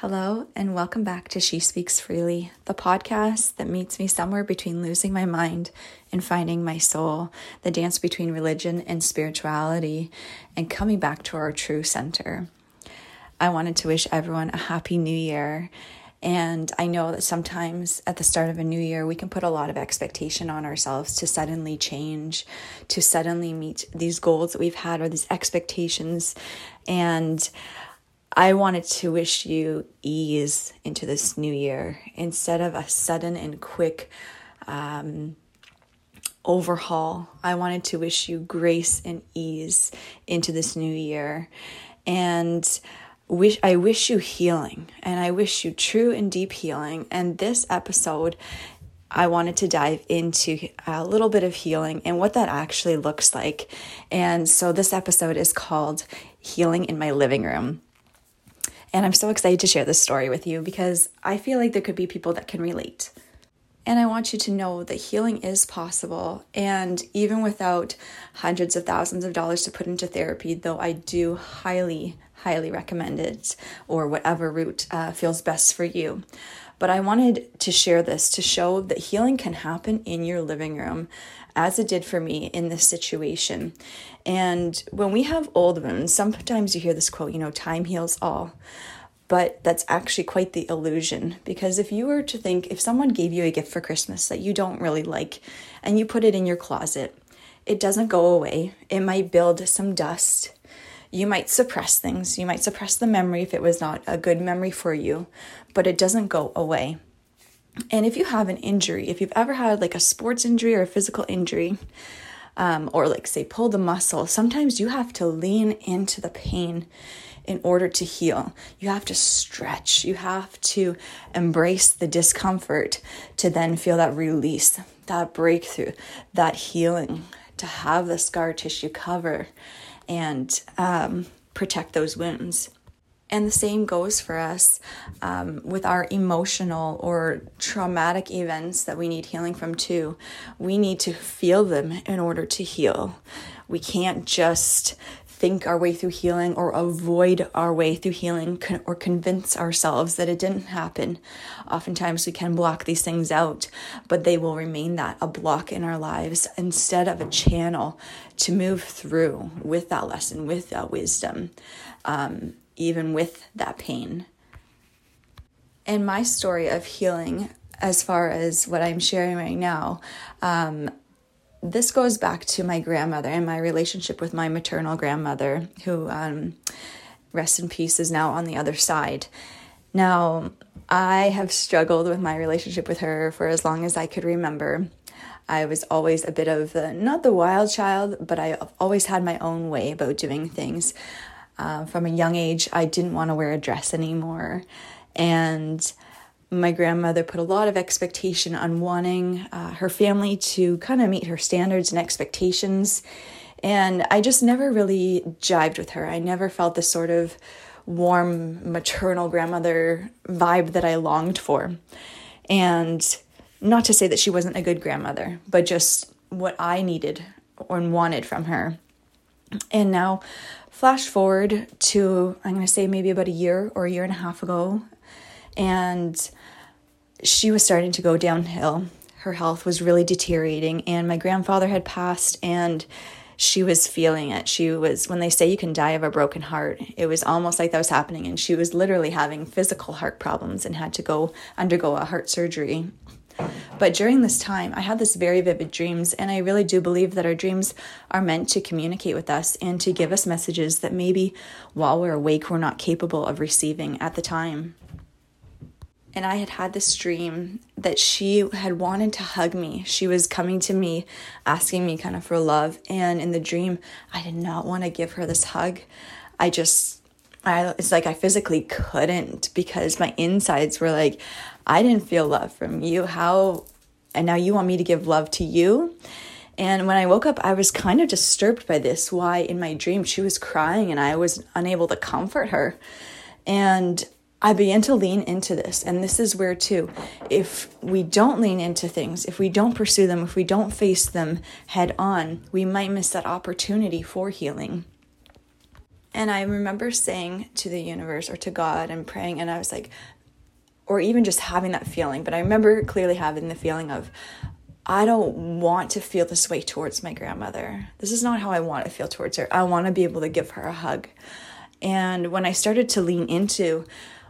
Hello, and welcome back to She Speaks Freely, the podcast that meets me somewhere between losing my mind and finding my soul, the dance between religion and spirituality, and coming back to our true center. I wanted to wish everyone a happy new year. And I know that sometimes at the start of a new year, we can put a lot of expectation on ourselves to suddenly change, to suddenly meet these goals that we've had or these expectations. And I wanted to wish you ease into this new year instead of a sudden and quick um, overhaul. I wanted to wish you grace and ease into this new year. And wish I wish you healing and I wish you true and deep healing. And this episode I wanted to dive into a little bit of healing and what that actually looks like. And so this episode is called Healing in My Living Room. And I'm so excited to share this story with you because I feel like there could be people that can relate. And I want you to know that healing is possible. And even without hundreds of thousands of dollars to put into therapy, though I do highly, highly recommend it or whatever route uh, feels best for you. But I wanted to share this to show that healing can happen in your living room as it did for me in this situation. And when we have old wounds, sometimes you hear this quote, you know, time heals all. But that's actually quite the illusion because if you were to think, if someone gave you a gift for Christmas that you don't really like and you put it in your closet, it doesn't go away. It might build some dust. You might suppress things. You might suppress the memory if it was not a good memory for you, but it doesn't go away. And if you have an injury, if you've ever had like a sports injury or a physical injury, um, or like say pull the muscle, sometimes you have to lean into the pain in order to heal. You have to stretch, you have to embrace the discomfort to then feel that release, that breakthrough, that healing, to have the scar tissue cover and um, protect those wounds. And the same goes for us um, with our emotional or traumatic events that we need healing from, too. We need to feel them in order to heal. We can't just think our way through healing or avoid our way through healing or convince ourselves that it didn't happen. Oftentimes we can block these things out, but they will remain that a block in our lives instead of a channel to move through with that lesson, with that wisdom. Um, even with that pain. And my story of healing, as far as what I'm sharing right now, um, this goes back to my grandmother and my relationship with my maternal grandmother, who, um, rest in peace, is now on the other side. Now, I have struggled with my relationship with her for as long as I could remember. I was always a bit of the, not the wild child, but I always had my own way about doing things. Uh, from a young age, I didn't want to wear a dress anymore. And my grandmother put a lot of expectation on wanting uh, her family to kind of meet her standards and expectations. And I just never really jived with her. I never felt the sort of warm maternal grandmother vibe that I longed for. And not to say that she wasn't a good grandmother, but just what I needed or wanted from her. And now Flash forward to, I'm going to say maybe about a year or a year and a half ago, and she was starting to go downhill. Her health was really deteriorating, and my grandfather had passed, and she was feeling it. She was, when they say you can die of a broken heart, it was almost like that was happening. And she was literally having physical heart problems and had to go undergo a heart surgery but during this time, I had this very vivid dreams, and I really do believe that our dreams are meant to communicate with us and to give us messages that maybe while we're awake, we're not capable of receiving at the time. And I had had this dream that she had wanted to hug me. She was coming to me, asking me kind of for love. And in the dream, I did not want to give her this hug. I just I, it's like I physically couldn't because my insides were like, I didn't feel love from you. How, and now you want me to give love to you? And when I woke up, I was kind of disturbed by this. Why in my dream she was crying and I was unable to comfort her. And I began to lean into this. And this is where, too, if we don't lean into things, if we don't pursue them, if we don't face them head on, we might miss that opportunity for healing. And I remember saying to the universe or to God and praying, and I was like, or even just having that feeling, but I remember clearly having the feeling of, I don't want to feel this way towards my grandmother. This is not how I want to feel towards her. I want to be able to give her a hug. And when I started to lean into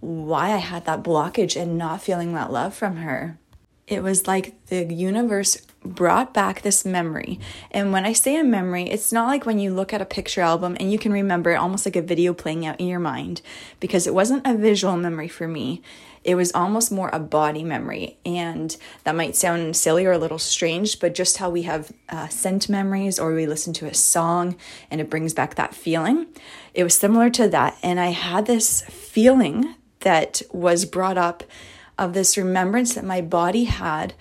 why I had that blockage and not feeling that love from her, it was like the universe brought back this memory. And when I say a memory, it's not like when you look at a picture album and you can remember it almost like a video playing out in your mind, because it wasn't a visual memory for me. It was almost more a body memory. And that might sound silly or a little strange, but just how we have uh, scent memories or we listen to a song and it brings back that feeling. It was similar to that. And I had this feeling that was brought up of this remembrance that my body had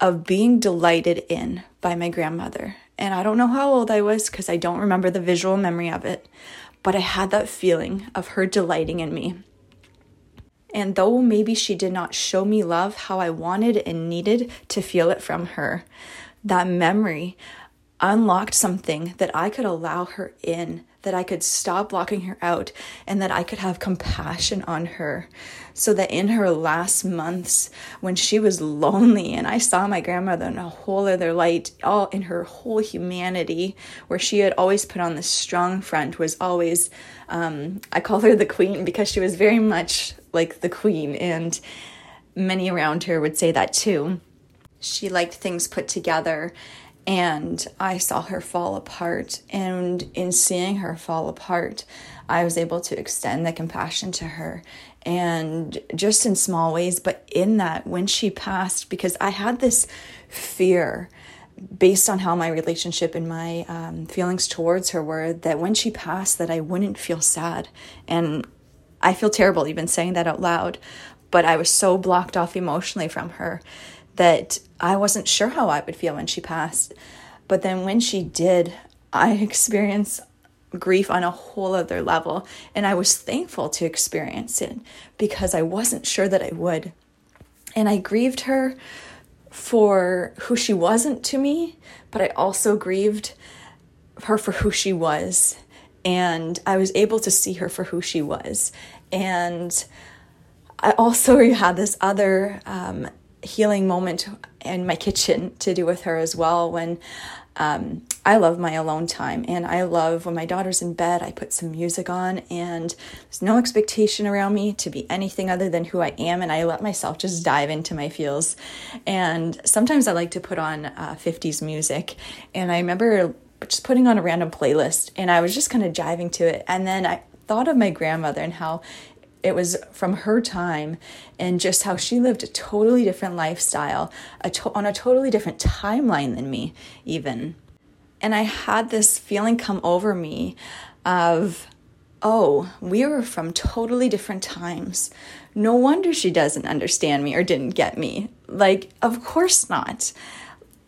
of being delighted in by my grandmother. And I don't know how old I was because I don't remember the visual memory of it, but I had that feeling of her delighting in me. And though maybe she did not show me love how I wanted and needed to feel it from her, that memory unlocked something that I could allow her in, that I could stop blocking her out, and that I could have compassion on her. So that in her last months, when she was lonely, and I saw my grandmother in a whole other light, all in her whole humanity, where she had always put on this strong front, was always, um, I call her the queen because she was very much like the queen, and many around her would say that too. She liked things put together and I saw her fall apart. And in seeing her fall apart, I was able to extend the compassion to her and just in small ways. But in that, when she passed, because I had this fear based on how my relationship and my um, feelings towards her were that when she passed that i wouldn't feel sad and i feel terrible even saying that out loud but i was so blocked off emotionally from her that I wasn't sure how I would feel when she passed. But then when she did, I experienced grief on a whole other level. And I was thankful to experience it because I wasn't sure that I would. And I grieved her for who she wasn't to me, but I also grieved her for who she was. And I was able to see her for who she was. And I also had this other um, healing moment in my kitchen to do with her as well when um, I love my alone time and I love when my daughter's in bed, I put some music on and there's no expectation around me to be anything other than who I am and I let myself just dive into my feels. And sometimes I like to put on uh, 50s music and I remember just putting on a random playlist and I was just kind of jiving to it. And then I thought of my grandmother and how it was from her time and just how she lived a totally different lifestyle a to- on a totally different timeline than me even. And i had this feeling come over me of oh we were from totally different times. No wonder she doesn't understand me or didn't get me. Like of course not.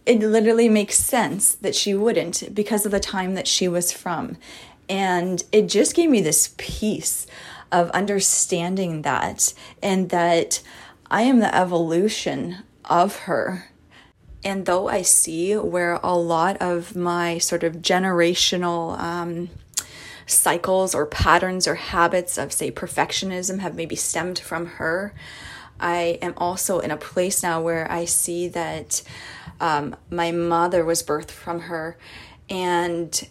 It literally makes sense that she wouldn't because of the time that she was from. And it just gave me this peace of understanding that and that I am the evolution of her. And though I see where a lot of my sort of generational um, cycles or patterns or habits of, say, perfectionism have maybe stemmed from her, I am also in a place now where I see that um, my mother was birthed from her. And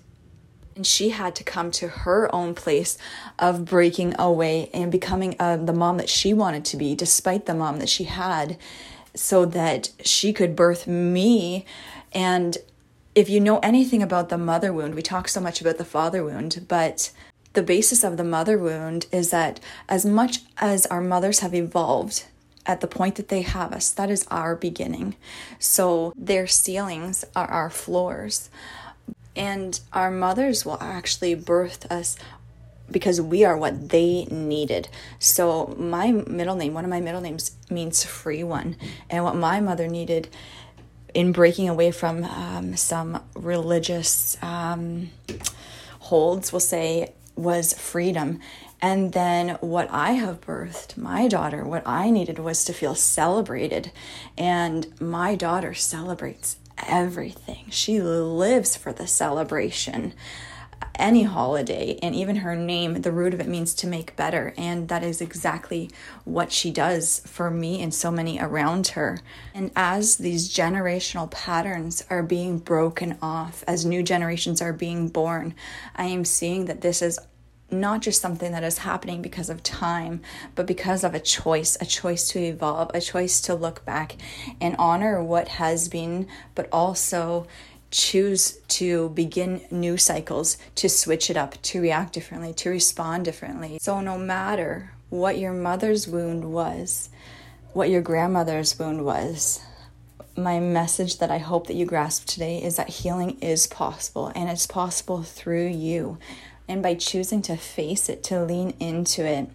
and she had to come to her own place of breaking away and becoming uh, the mom that she wanted to be, despite the mom that she had, so that she could birth me. And if you know anything about the mother wound, we talk so much about the father wound, but the basis of the mother wound is that as much as our mothers have evolved, at the point that they have us, that is our beginning. So their ceilings are our floors and our mothers will actually birth us because we are what they needed. So my middle name, one of my middle names means free one. And what my mother needed in breaking away from um, some religious um, holds, we'll say, was freedom. And then what I have birthed, my daughter, what I needed was to feel celebrated. And my daughter celebrates everything. She lives for the celebration. any holiday. And even her name, the root of it means to make better. And that is exactly what she does for me and so many around her. And as these generational patterns are being broken off, as new generations are being born, I am seeing that this is not just something that is happening because of time, but because of a choice, a choice to evolve, a choice to look back and honor what has been, but also choose to begin new cycles, to switch it up, to react differently, to respond differently. So, no matter what your mother's wound was, what your grandmother's wound was, my message that I hope that you grasp today is that healing is possible and it's possible through you. And by choosing to face it, to lean into it,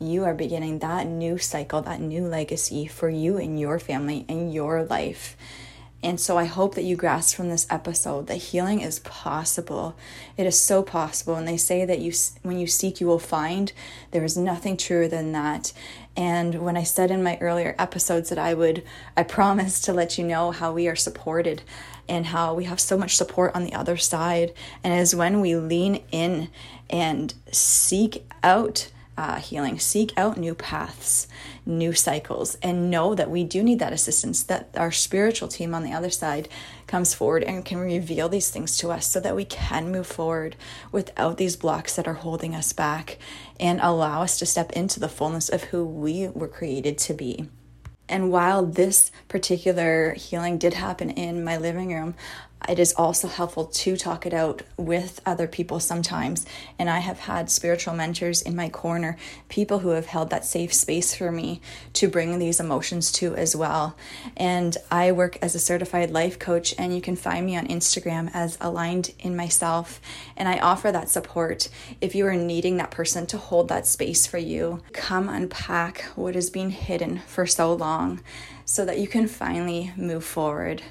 you are beginning that new cycle, that new legacy for you and your family and your life. And so I hope that you grasp from this episode that healing is possible. It is so possible. And they say that you when you seek you will find. There is nothing truer than that. And when I said in my earlier episodes that I would I promised to let you know how we are supported and how we have so much support on the other side. And is when we lean in and seek out uh, healing, seek out new paths, new cycles, and know that we do need that assistance, that our spiritual team on the other side comes forward and can reveal these things to us so that we can move forward without these blocks that are holding us back and allow us to step into the fullness of who we were created to be. And while this particular healing did happen in my living room, it is also helpful to talk it out with other people sometimes. And I have had spiritual mentors in my corner, people who have held that safe space for me to bring these emotions to as well. And I work as a certified life coach, and you can find me on Instagram as aligned in myself. And I offer that support if you are needing that person to hold that space for you. Come unpack what has been hidden for so long so that you can finally move forward.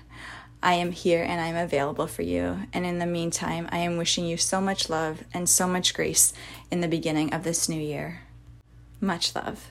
I am here and I am available for you. And in the meantime, I am wishing you so much love and so much grace in the beginning of this new year. Much love.